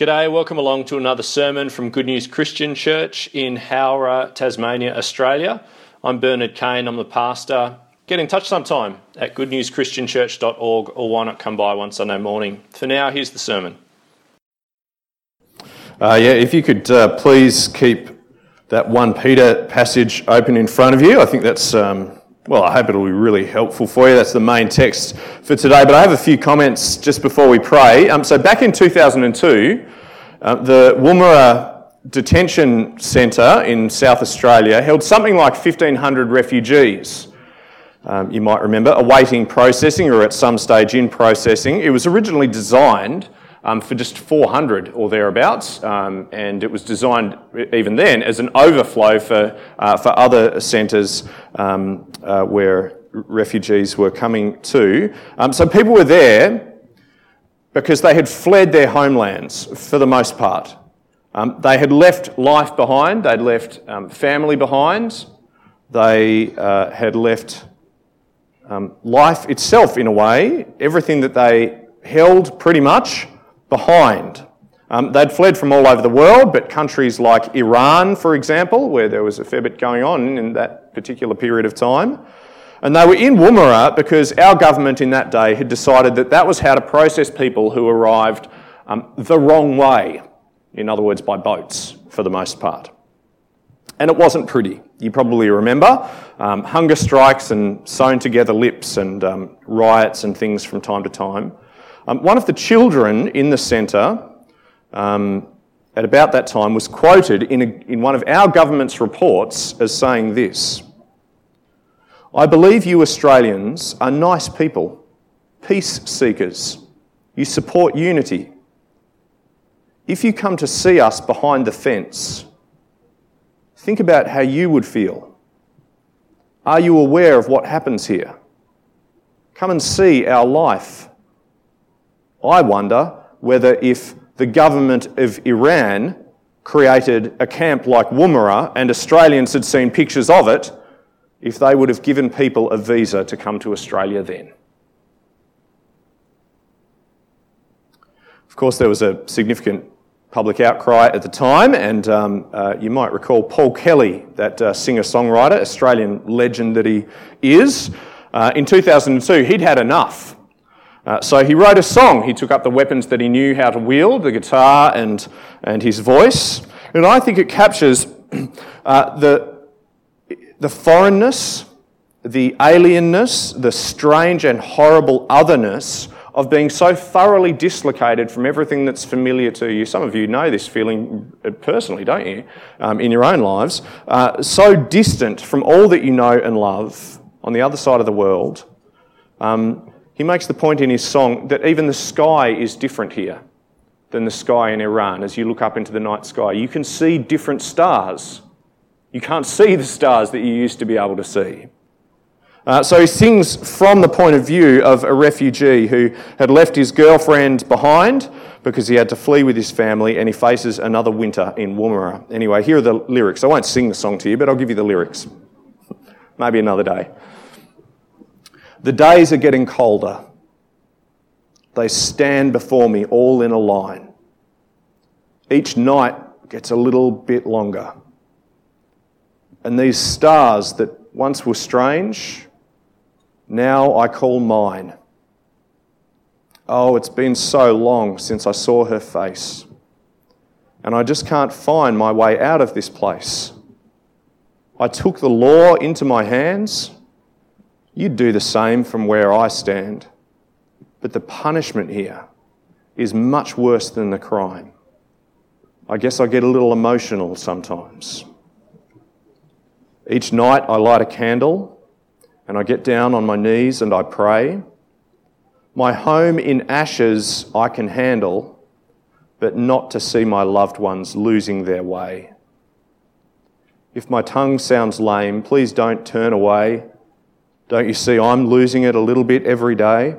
G'day, welcome along to another sermon from Good News Christian Church in Howrah, Tasmania, Australia. I'm Bernard Kane, I'm the pastor. Get in touch sometime at goodnewschristianchurch.org or why not come by one Sunday morning. For now, here's the sermon. Uh, yeah, if you could uh, please keep that 1 Peter passage open in front of you. I think that's, um, well, I hope it'll be really helpful for you. That's the main text for today. But I have a few comments just before we pray. Um, so, back in 2002, uh, the Woomera Detention Centre in South Australia held something like 1,500 refugees. Um, you might remember, awaiting processing or at some stage in processing. It was originally designed um, for just 400 or thereabouts, um, and it was designed even then as an overflow for, uh, for other centres um, uh, where refugees were coming to. Um, so people were there because they had fled their homelands for the most part. Um, they had left life behind, they'd left um, family behind, they uh, had left life itself in a way, everything that they held pretty much behind. Um, they'd fled from all over the world, but countries like Iran, for example, where there was a fair bit going on in that particular period of time, and they were in Woomera because our government in that day had decided that that was how to process people who arrived um, the wrong way, in other words, by boats for the most part. And it wasn't pretty. You probably remember um, hunger strikes and sewn together lips and um, riots and things from time to time. Um, one of the children in the centre um, at about that time was quoted in, a, in one of our government's reports as saying this. I believe you Australians are nice people, peace seekers. You support unity. If you come to see us behind the fence, think about how you would feel. Are you aware of what happens here? Come and see our life. I wonder whether if the government of Iran created a camp like Woomera and Australians had seen pictures of it, if they would have given people a visa to come to Australia then. Of course, there was a significant public outcry at the time, and um, uh, you might recall Paul Kelly, that uh, singer songwriter, Australian legend that he is. Uh, in 2002, he'd had enough. Uh, so he wrote a song. He took up the weapons that he knew how to wield, the guitar and, and his voice. And I think it captures uh, the, the foreignness, the alienness, the strange and horrible otherness of being so thoroughly dislocated from everything that's familiar to you. Some of you know this feeling personally, don't you, um, in your own lives? Uh, so distant from all that you know and love on the other side of the world. Um, he makes the point in his song that even the sky is different here than the sky in Iran. As you look up into the night sky, you can see different stars you can't see the stars that you used to be able to see. Uh, so he sings from the point of view of a refugee who had left his girlfriend behind because he had to flee with his family and he faces another winter in Woomera. Anyway, here are the lyrics. I won't sing the song to you, but I'll give you the lyrics. Maybe another day. The days are getting colder. They stand before me all in a line. Each night gets a little bit longer. And these stars that once were strange, now I call mine. Oh, it's been so long since I saw her face, and I just can't find my way out of this place. I took the law into my hands. You'd do the same from where I stand. But the punishment here is much worse than the crime. I guess I get a little emotional sometimes. Each night I light a candle and I get down on my knees and I pray. My home in ashes I can handle, but not to see my loved ones losing their way. If my tongue sounds lame, please don't turn away. Don't you see I'm losing it a little bit every day?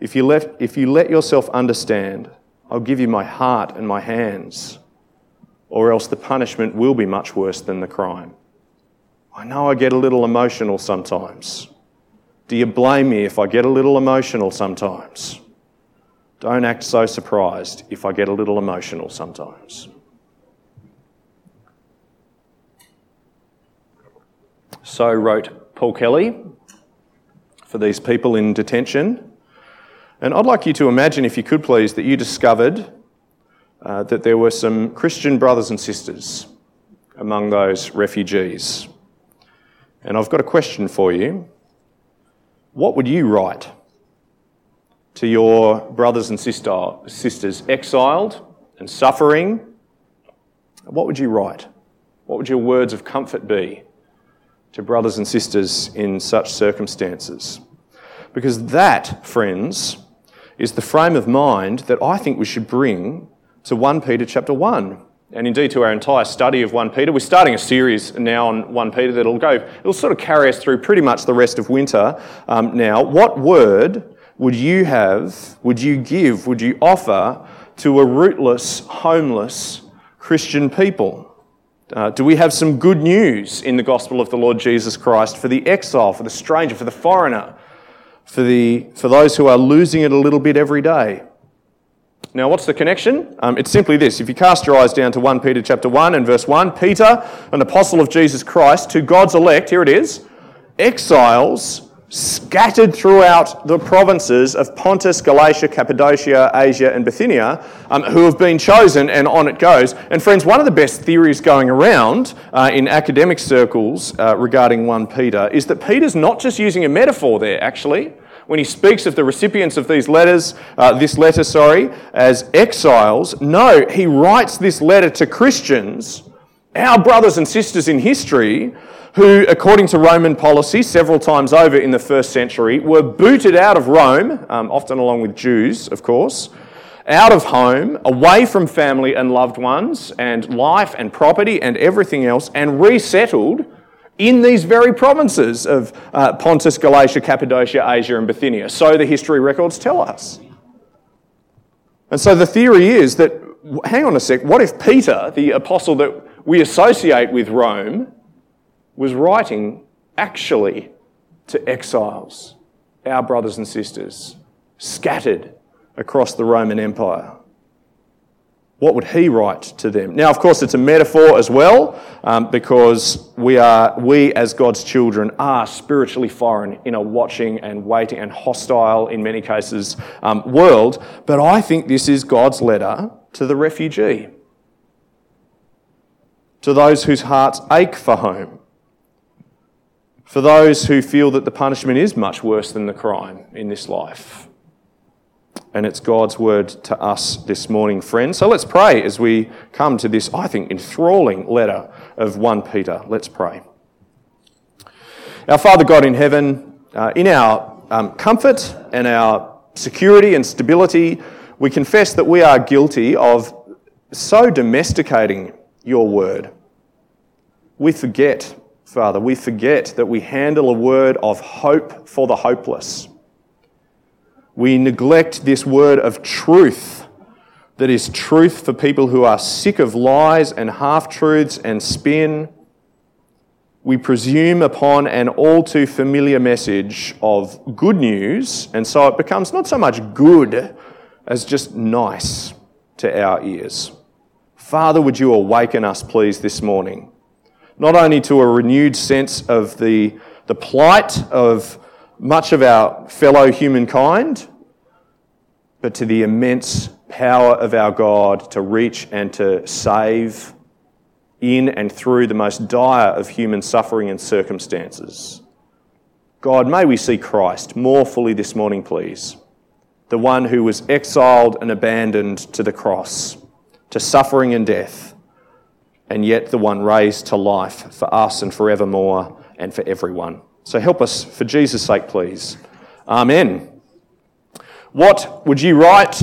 If you, let, if you let yourself understand, I'll give you my heart and my hands, or else the punishment will be much worse than the crime. I know I get a little emotional sometimes. Do you blame me if I get a little emotional sometimes? Don't act so surprised if I get a little emotional sometimes. So wrote Paul Kelly for these people in detention. And I'd like you to imagine, if you could please, that you discovered uh, that there were some Christian brothers and sisters among those refugees. And I've got a question for you. What would you write to your brothers and sister, sisters exiled and suffering? What would you write? What would your words of comfort be to brothers and sisters in such circumstances? Because that, friends, is the frame of mind that I think we should bring to 1 Peter chapter 1 and indeed to our entire study of 1 Peter. We're starting a series now on 1 Peter that'll go, it'll sort of carry us through pretty much the rest of winter um, now. What word would you have, would you give, would you offer to a rootless, homeless Christian people? Uh, do we have some good news in the gospel of the Lord Jesus Christ for the exile, for the stranger, for the foreigner, for, the, for those who are losing it a little bit every day? Now, what's the connection? Um, it's simply this. If you cast your eyes down to 1 Peter chapter 1 and verse 1, Peter, an apostle of Jesus Christ, to God's elect, here it is, exiles scattered throughout the provinces of Pontus, Galatia, Cappadocia, Asia, and Bithynia, um, who have been chosen, and on it goes. And friends, one of the best theories going around uh, in academic circles uh, regarding 1 Peter is that Peter's not just using a metaphor there, actually when he speaks of the recipients of these letters, uh, this letter, sorry, as exiles. No, he writes this letter to Christians, our brothers and sisters in history, who, according to Roman policy, several times over in the first century, were booted out of Rome, um, often along with Jews, of course, out of home, away from family and loved ones, and life and property and everything else, and resettled in these very provinces of uh, Pontus, Galatia, Cappadocia, Asia, and Bithynia. So the history records tell us. And so the theory is that, hang on a sec, what if Peter, the apostle that we associate with Rome, was writing actually to exiles, our brothers and sisters, scattered across the Roman Empire? what would he write to them? Now, of course, it's a metaphor as well, um, because we are, we as God's children are spiritually foreign in a watching and waiting and hostile, in many cases, um, world. But I think this is God's letter to the refugee, to those whose hearts ache for home, for those who feel that the punishment is much worse than the crime in this life and it's God's word to us this morning, friends. So let's pray as we come to this, I think, enthralling letter of 1 Peter. Let's pray. Our Father God in heaven, uh, in our um, comfort and our security and stability, we confess that we are guilty of so domesticating your word. We forget, Father, we forget that we handle a word of hope for the hopeless we neglect this word of truth that is truth for people who are sick of lies and half truths and spin. We presume upon an all too familiar message of good news, and so it becomes not so much good as just nice to our ears. Father, would you awaken us, please, this morning, not only to a renewed sense of the, the plight of much of our fellow humankind, but to the immense power of our God to reach and to save in and through the most dire of human suffering and circumstances. God, may we see Christ more fully this morning, please. The one who was exiled and abandoned to the cross, to suffering and death, and yet the one raised to life for us and forevermore and for everyone. So help us for Jesus' sake, please. Amen. What would you write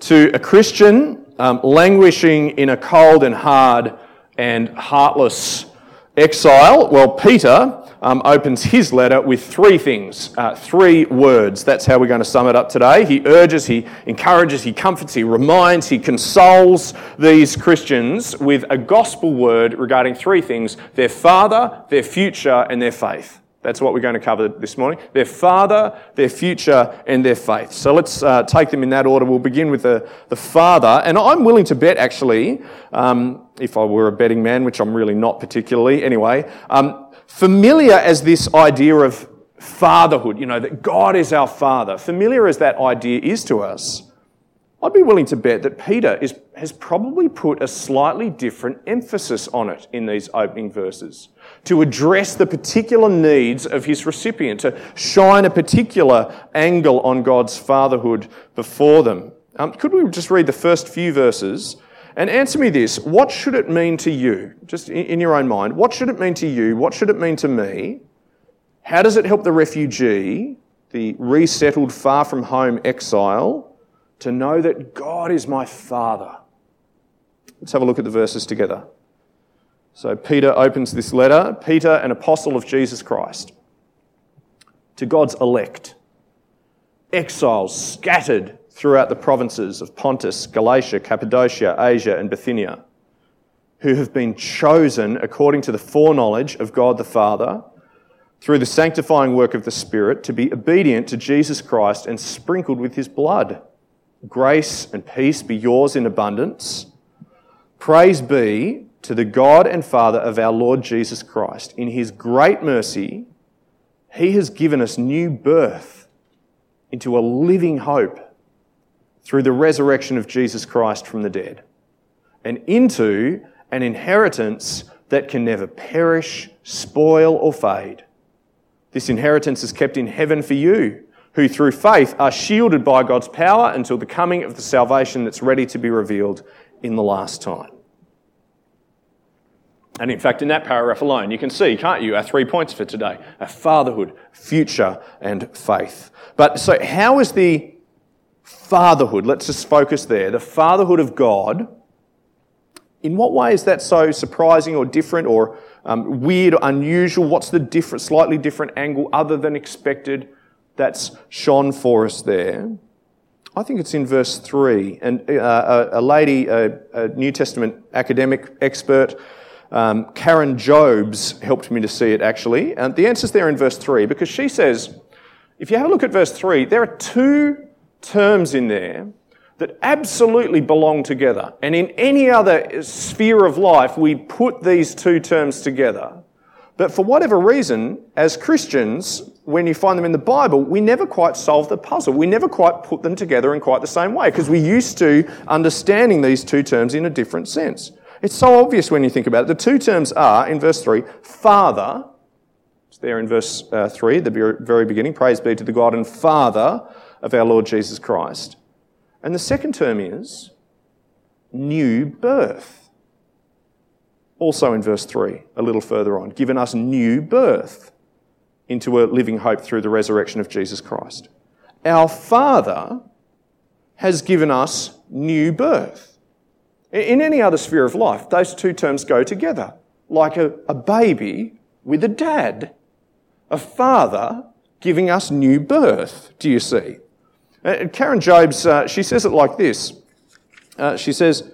to a Christian um, languishing in a cold and hard and heartless exile? Well, Peter um, opens his letter with three things, uh, three words. That's how we're going to sum it up today. He urges, he encourages, he comforts, he reminds, he consoles these Christians with a gospel word regarding three things their father, their future, and their faith. That's what we're going to cover this morning. Their father, their future, and their faith. So let's uh, take them in that order. We'll begin with the, the father. And I'm willing to bet, actually, um, if I were a betting man, which I'm really not particularly anyway, um, familiar as this idea of fatherhood, you know, that God is our father, familiar as that idea is to us, I'd be willing to bet that Peter is, has probably put a slightly different emphasis on it in these opening verses to address the particular needs of his recipient, to shine a particular angle on God's fatherhood before them. Um, could we just read the first few verses and answer me this? What should it mean to you, just in, your own mind? What should it mean to you? What should it mean to me? How does it help the refugee, the resettled, far from home exile? to know that God is my Father. Let's have a look at the verses together. So, Peter opens this letter. Peter, an apostle of Jesus Christ, to God's elect, exiles scattered throughout the provinces of Pontus, Galatia, Cappadocia, Asia, and Bithynia, who have been chosen according to the foreknowledge of God the Father, through the sanctifying work of the Spirit, to be obedient to Jesus Christ and sprinkled with his blood. Grace and peace be yours in abundance. Praise be to the God and Father of our Lord Jesus Christ. In his great mercy, he has given us new birth into a living hope through the resurrection of Jesus Christ from the dead and into an inheritance that can never perish, spoil, or fade. This inheritance is kept in heaven for you who through faith are shielded by God's power until the coming of the salvation that's ready to be revealed in the last time. And in fact, in that paragraph alone, you can see, can't you, our three points for today our fatherhood, future, and faith. But so, how is the fatherhood, let's just focus there, the fatherhood of God, in what way is that so surprising or different or um, weird or unusual? What's the different, slightly different angle other than expected? that's shone for us there. I think it's in verse 3. And uh, a, lady, a, a, New Testament academic expert, um, Karen Jobes, helped me to see it actually. And the answer's there in verse 3 because she says, if you have a look at verse 3, there are two terms in there that absolutely belong together. And in any other sphere of life, we put these two terms together. But for whatever reason, as Christians, when you find them in the Bible, we never quite solve the puzzle. We never quite put them together in quite the same way because we're used to understanding these two terms in a different sense. It's so obvious when you think about it. The two terms are, in verse 3, Father. It's there in verse uh, 3, the very beginning. Praise be to the God and Father of our Lord Jesus Christ. And the second term is new birth. Also in verse 3, a little further on, given us new birth into a living hope through the resurrection of Jesus Christ. Our Father has given us new birth. In any other sphere of life, those two terms go together, like a, a baby with a dad. A father giving us new birth, do you see? Uh, Karen Jobes, uh, she says it like this. Uh, she says,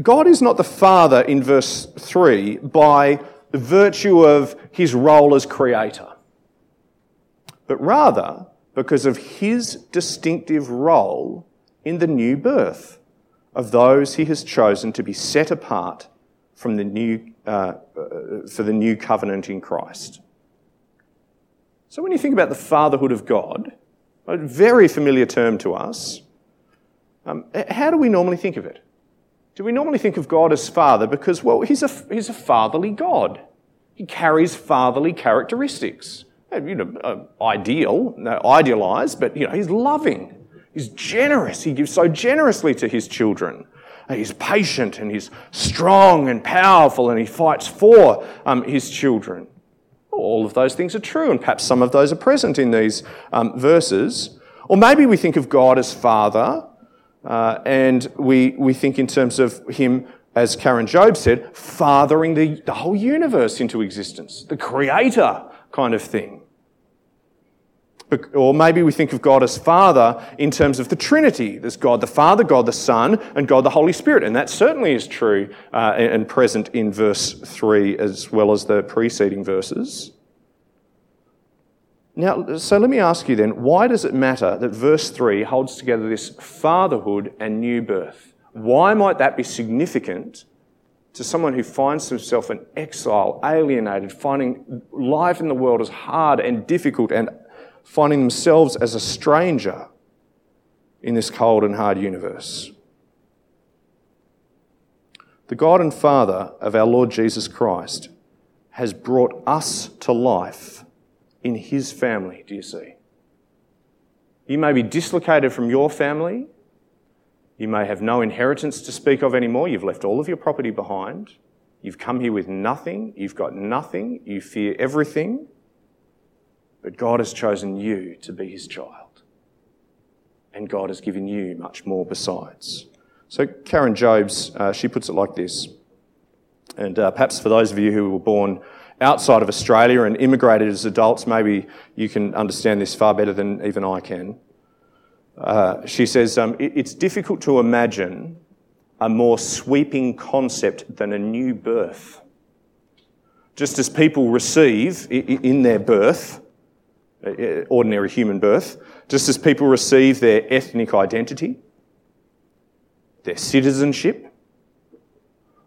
God is not the father in verse 3 by the virtue of his role as creator but rather because of his distinctive role in the new birth of those he has chosen to be set apart from the new, uh, uh, for the new covenant in Christ. So when you think about the fatherhood of God, a very familiar term to us, um, how do we normally think of it? Do we normally think of God as father because, well, he's a, he's a fatherly God. He carries fatherly characteristics you know, uh, ideal, no, idealized, but you know, he's loving. He's generous. He gives so generously to his children. He's patient and he's strong and powerful and he fights for um, his children. All of those things are true, and perhaps some of those are present in these um, verses. Or maybe we think of God as Father, uh, and we, we think in terms of Him, as Karen Jobes said, fathering the, the whole universe into existence, the Creator kind of thing. Or maybe we think of God as Father in terms of the Trinity. There's God the Father, God the Son, and God the Holy Spirit. And that certainly is true uh, and present in verse 3 as well as the preceding verses. Now, so let me ask you then why does it matter that verse 3 holds together this fatherhood and new birth? Why might that be significant to someone who finds himself in exile, alienated, finding life in the world as hard and difficult, and finding themselves as a stranger in this cold and hard universe? The God and Father of our Lord Jesus Christ has brought us to life in his family, do you see? You may be dislocated from your family. You may have no inheritance to speak of anymore. You've left all of your property behind. You've come here with nothing. You've got nothing. You fear everything. But God has chosen you to be his child. And God has given you much more besides. So, Karen Jobes, uh, she puts it like this. And uh, perhaps for those of you who were born outside of Australia and immigrated as adults, maybe you can understand this far better than even I can. Uh, she says, um, It's difficult to imagine a more sweeping concept than a new birth. Just as people receive in their birth, Uh, ordinary human birth, just as people receive their ethnic identity, their citizenship,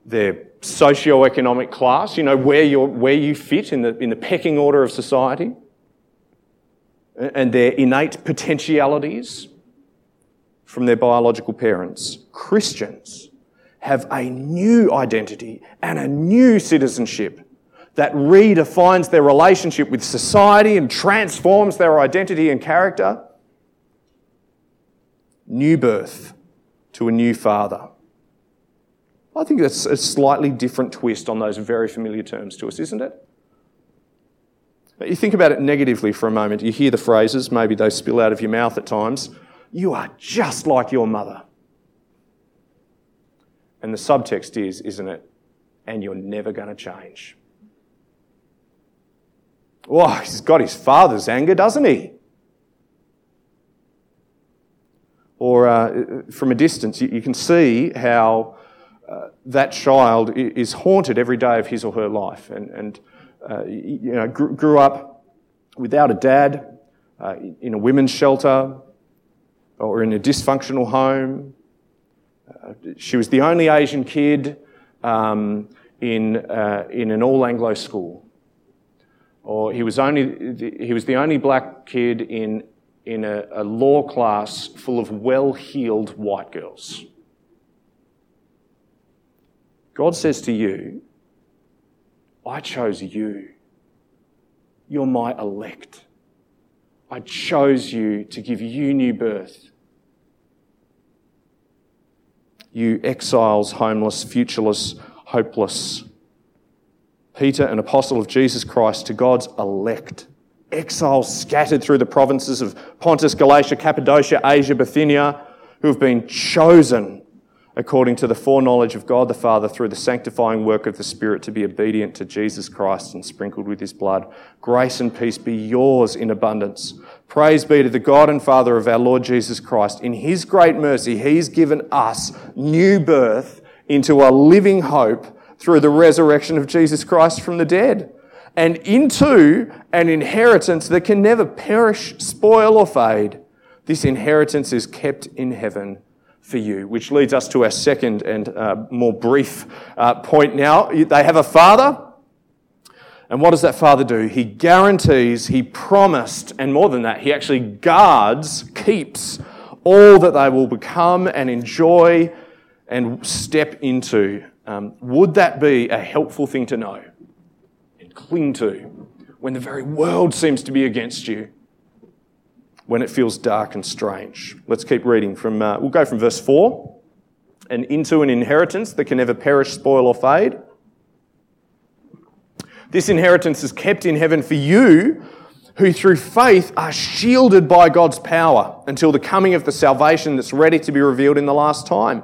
their socio-economic class, you know, where, you where you fit in the, in the pecking order of society, and their innate potentialities from their biological parents. Christians have a new identity and a new citizenship that redefines their relationship with society and transforms their identity and character. New birth to a new father. I think that's a slightly different twist on those very familiar terms to us, isn't it? But you think about it negatively for a moment. You hear the phrases, maybe they spill out of your mouth at times. You are just like your mother. And the subtext is, isn't it? And you're never going to change. Oh, he's got his father's anger, doesn't he? Or uh, from a distance, you, can see how uh, that child is haunted every day of his or her life and, and uh, you know, grew, grew, up without a dad, uh, in a women's shelter, or in a dysfunctional home. Uh, she was the only Asian kid um, in, uh, in an all Anglo school. Or he was, only, he was the only black kid in, in a, a law class full of well heeled white girls. God says to you, I chose you. You're my elect. I chose you to give you new birth. You exiles, homeless, futureless, hopeless. Peter, an apostle of Jesus Christ, to God's elect. Exiles scattered through the provinces of Pontus, Galatia, Cappadocia, Asia, Bithynia, who have been chosen according to the foreknowledge of God the Father through the sanctifying work of the Spirit to be obedient to Jesus Christ and sprinkled with his blood. Grace and peace be yours in abundance. Praise be to the God and Father of our Lord Jesus Christ. In his great mercy, he's given us new birth into a living hope through the resurrection of Jesus Christ from the dead and into an inheritance that can never perish, spoil, or fade. This inheritance is kept in heaven for you, which leads us to our second and uh, more brief uh, point now. They have a father. And what does that father do? He guarantees, he promised, and more than that, he actually guards, keeps all that they will become and enjoy and step into. Um, would that be a helpful thing to know and cling to when the very world seems to be against you? when it feels dark and strange. Let's keep reading from, uh, we'll go from verse 4 and into an inheritance that can never perish, spoil, or fade. This inheritance is kept in heaven for you who through faith are shielded by God's power until the coming of the salvation that's ready to be revealed in the last time.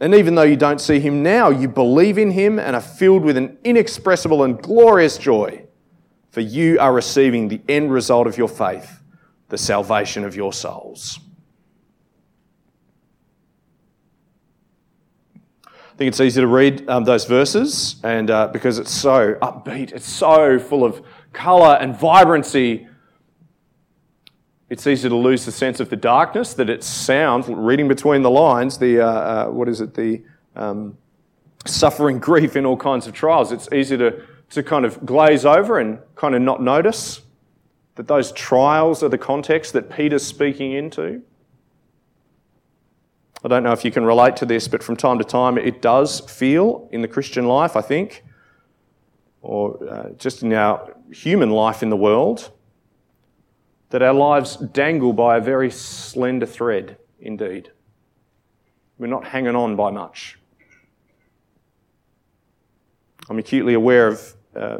And even though you don't see him now, you believe in him and are filled with an inexpressible and glorious joy, for you are receiving the end result of your faith, the salvation of your souls. I think it's easy to read um, those verses, and uh, because it's so upbeat, it's so full of colour and vibrancy it's easy to lose the sense of the darkness that it sounds, reading between the lines, the, uh, uh, what is it, the um, suffering grief in all kinds of trials. It's easy to, to kind of glaze over and kind of not notice that those trials are the context that Peter's speaking into. I don't know if you can relate to this, but from time to time it does feel in the Christian life, I think, or uh, just in our human life in the world, that our lives dangle by a very slender thread indeed. We're not hanging on by much. I'm acutely aware of, uh,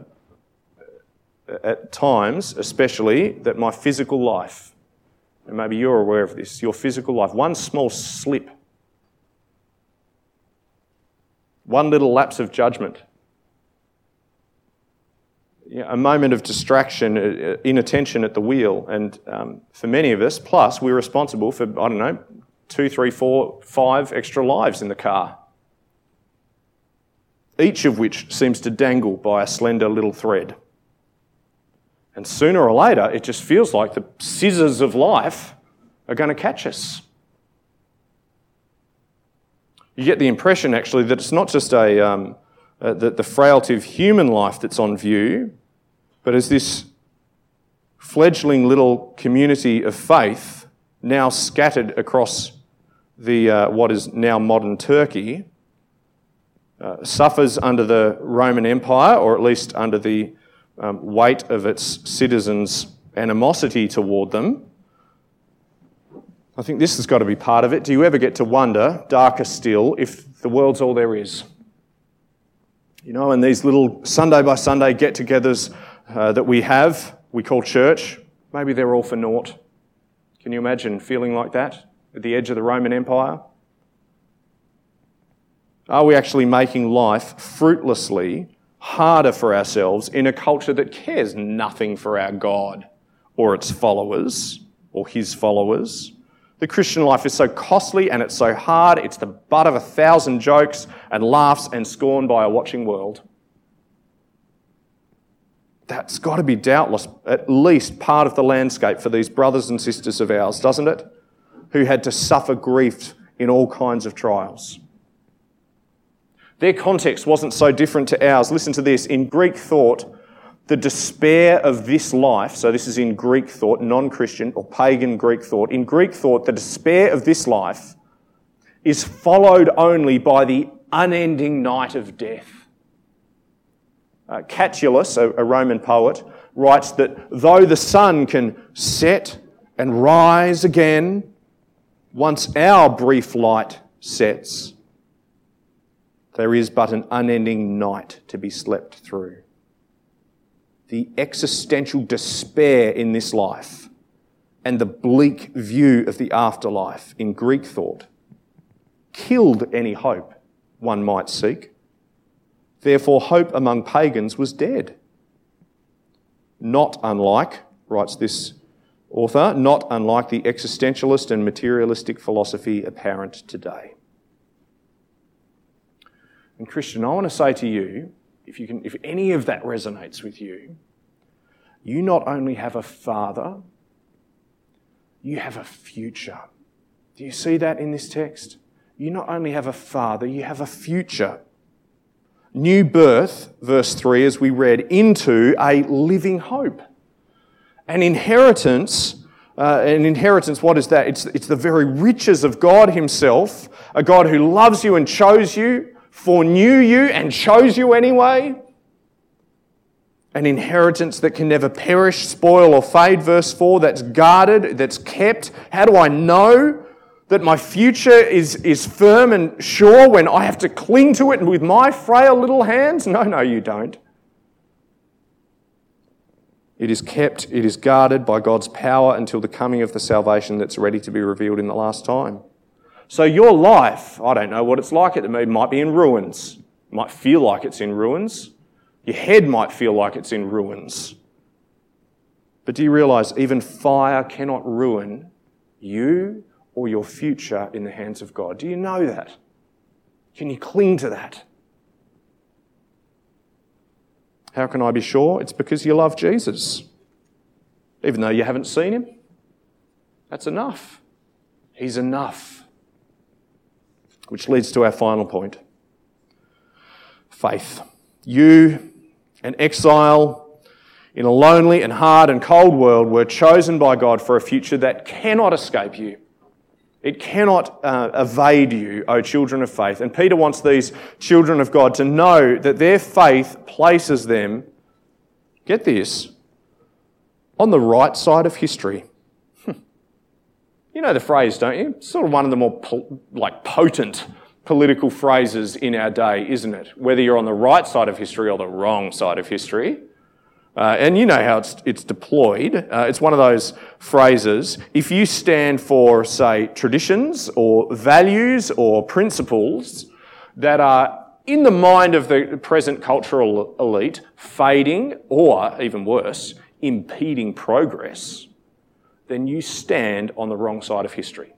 at times especially, that my physical life, and maybe you're aware of this, your physical life, one small slip, one little lapse of judgment a moment of distraction, uh, uh, inattention at the wheel. And um, for many of us, plus, we're responsible for, I don't know, two, three, four, five extra lives in the car. Each of which seems to dangle by a slender little thread. And sooner or later, it just feels like the scissors of life are going to catch us. You get the impression, actually, that it's not just a, um, uh, the, the frailty of human life that's on view, but as this fledgling little community of faith, now scattered across the, uh, what is now modern Turkey, uh, suffers under the Roman Empire, or at least under the um, weight of its citizens' animosity toward them. I think this has got to be part of it. Do you ever get to wonder, darker still, if the world's all there is? You know, and these little Sunday by Sunday get togethers uh, that we have, we call church, maybe they're all for naught. Can you imagine feeling like that at the edge of the Roman Empire? Are we actually making life fruitlessly harder for ourselves in a culture that cares nothing for our God or its followers or his followers? The Christian life is so costly and it's so hard, it's the butt of a thousand jokes and laughs and scorn by a watching world that's got to be doubtless at least part of the landscape for these brothers and sisters of ours, doesn't it? Who had to suffer grief in all kinds of trials. Their context wasn't so different to ours. Listen to this. In Greek thought, the despair of this life, so this is in Greek thought, non Christian or pagan Greek thought, in Greek thought, the despair of this life is followed only by the unending night of death. Uh, Catullus, a, a Roman poet, writes that though the sun can set and rise again, once our brief light sets, there is but an unending night to be slept through. The existential despair in this life and the bleak view of the afterlife in Greek thought killed any hope one might seek. Therefore, hope among pagans was dead. Not unlike, writes this author, not unlike the existentialist and materialistic philosophy apparent today. And Christian, I want to say to you, if, you can, if any of that resonates with you, you not only have a father, you have a future. Do you see that in this text? You not only have a father, you have a future new birth, verse 3, as we read, into a living hope. An inheritance, uh, an inheritance, what is that? It's, it's the very riches of God Himself, a God who loves you and chose you, foreknew you and chose you anyway. An inheritance that can never perish, spoil, or fade, verse 4, that's guarded, that's kept. How do I know? That my future is, is firm and sure when I have to cling to it with my frail little hands? No, no, you don't. It is kept, it is guarded by God's power until the coming of the salvation that's ready to be revealed in the last time. So your life, I don't know what it's like. It might be in ruins. It might feel like it's in ruins. Your head might feel like it's in ruins. But do you realize even fire cannot ruin you or your future in the hands of God? Do you know that? Can you cling to that? How can I be sure? It's because you love Jesus. Even though you haven't seen him, that's enough. He's enough. Which leads to our final point faith. You, an exile in a lonely and hard and cold world, were chosen by God for a future that cannot escape you. It cannot uh, evade you, O children of faith. And Peter wants these children of God to know that their faith places them, get this, on the right side of history. you know the phrase, don't you? It's sort of one of the more po- like potent political phrases in our day, isn't it? Whether you're on the right side of history or the wrong side of history. Uh, and you know how it's, it's deployed. Uh, it's one of those phrases. If you stand for, say, traditions or values or principles that are in the mind of the present cultural elite, fading or, even worse, impeding progress, then you stand on the wrong side of history.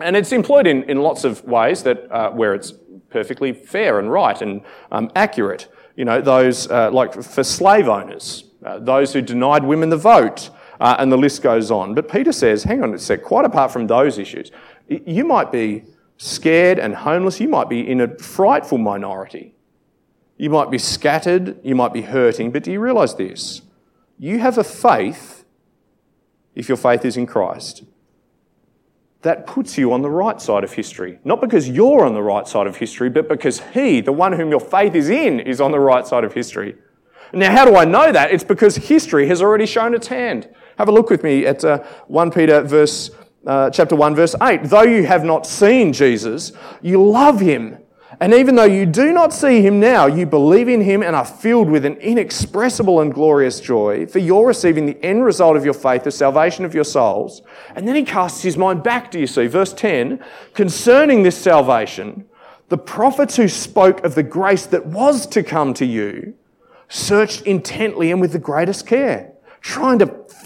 And it's employed in, in lots of ways that, uh, where it's perfectly fair and right and um, accurate you know, those uh, like for slave owners, uh, those who denied women the vote, uh, and the list goes on. But Peter says, hang on a sec, quite apart from those issues, you might be scared and homeless, you might be in a frightful minority. You might be scattered, you might be hurting, but do you realize this? You have a faith, if your faith is in Christ, that puts you on the right side of history. Not because you're on the right side of history, but because He, the one whom your faith is in, is on the right side of history. Now, how do I know that? It's because history has already shown its hand. Have a look with me at uh, 1 Peter verse, uh, chapter 1 verse 8. Though you have not seen Jesus, you love him and even though you do not see him now, you believe in him and are filled with an inexpressible and glorious joy, for you're receiving the end result of your faith, the salvation of your souls. And then he casts his mind back, do you see? Verse 10 concerning this salvation, the prophets who spoke of the grace that was to come to you searched intently and with the greatest care trying to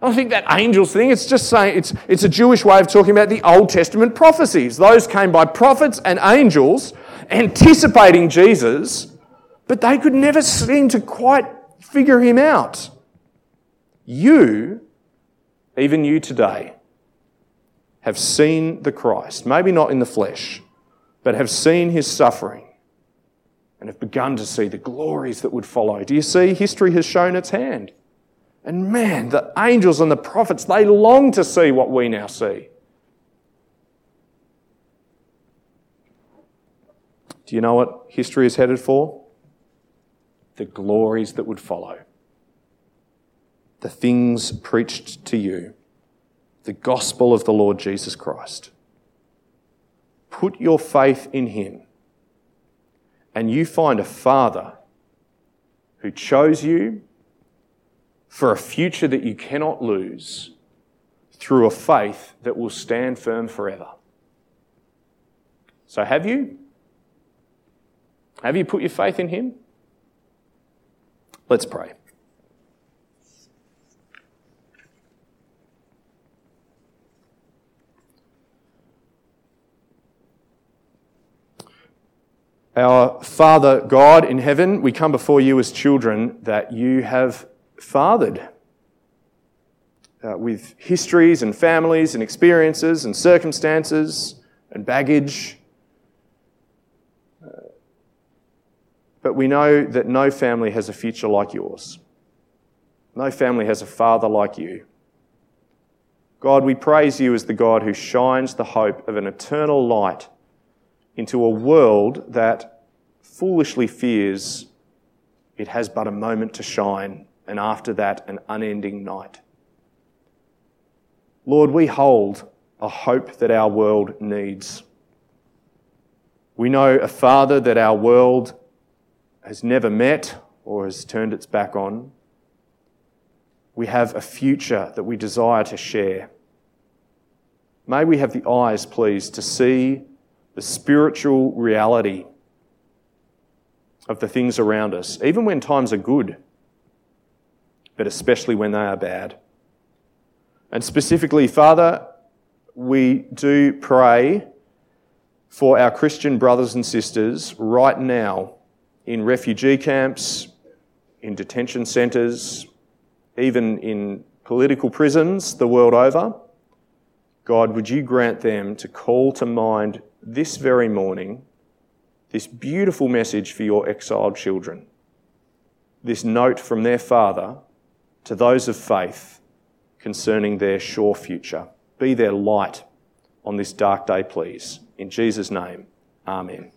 I think that angels thing, it's just saying, it's, it's a Jewish way of talking about the Old Testament prophecies. Those came by prophets and angels anticipating Jesus, but they could never seem to quite figure him out. You, even you today, have seen the Christ, maybe not in the flesh, but have seen his suffering and have begun to see the glories that would follow. Do you see? History has shown its hand. And man, the angels and the prophets, they long to see what we now see. Do you know what history is headed for? The glories that would follow. The things preached to you. The gospel of the Lord Jesus Christ. Put your faith in Him, and you find a Father who chose you for a future that you cannot lose through a faith that will stand firm forever. So, have you? Have you put your faith in Him? Let's pray. Our Father God in heaven, we come before you as children that you have fathered uh, with histories and families and experiences and circumstances and baggage. Uh, but we know that no family has a future like yours. No family has a father like you. God, we praise you as the God who shines the hope of an eternal light into a world that foolishly fears it has but a moment to shine, and after that, an unending night. Lord, we hold a hope that our world needs. We know a Father that our world has never met or has turned its back on. We have a future that we desire to share. May we have the eyes, please, to see the spiritual reality of the things around us, even when times are good, but especially when they are bad. And specifically, Father, we do pray for our Christian brothers and sisters right now in refugee camps, in detention centres, even in political prisons the world over. God, would you grant them to call to mind this very morning this beautiful message for your exiled children, this note from their father to those of faith concerning their sure future. Be their light on this dark day, please. In Jesus' name, amen.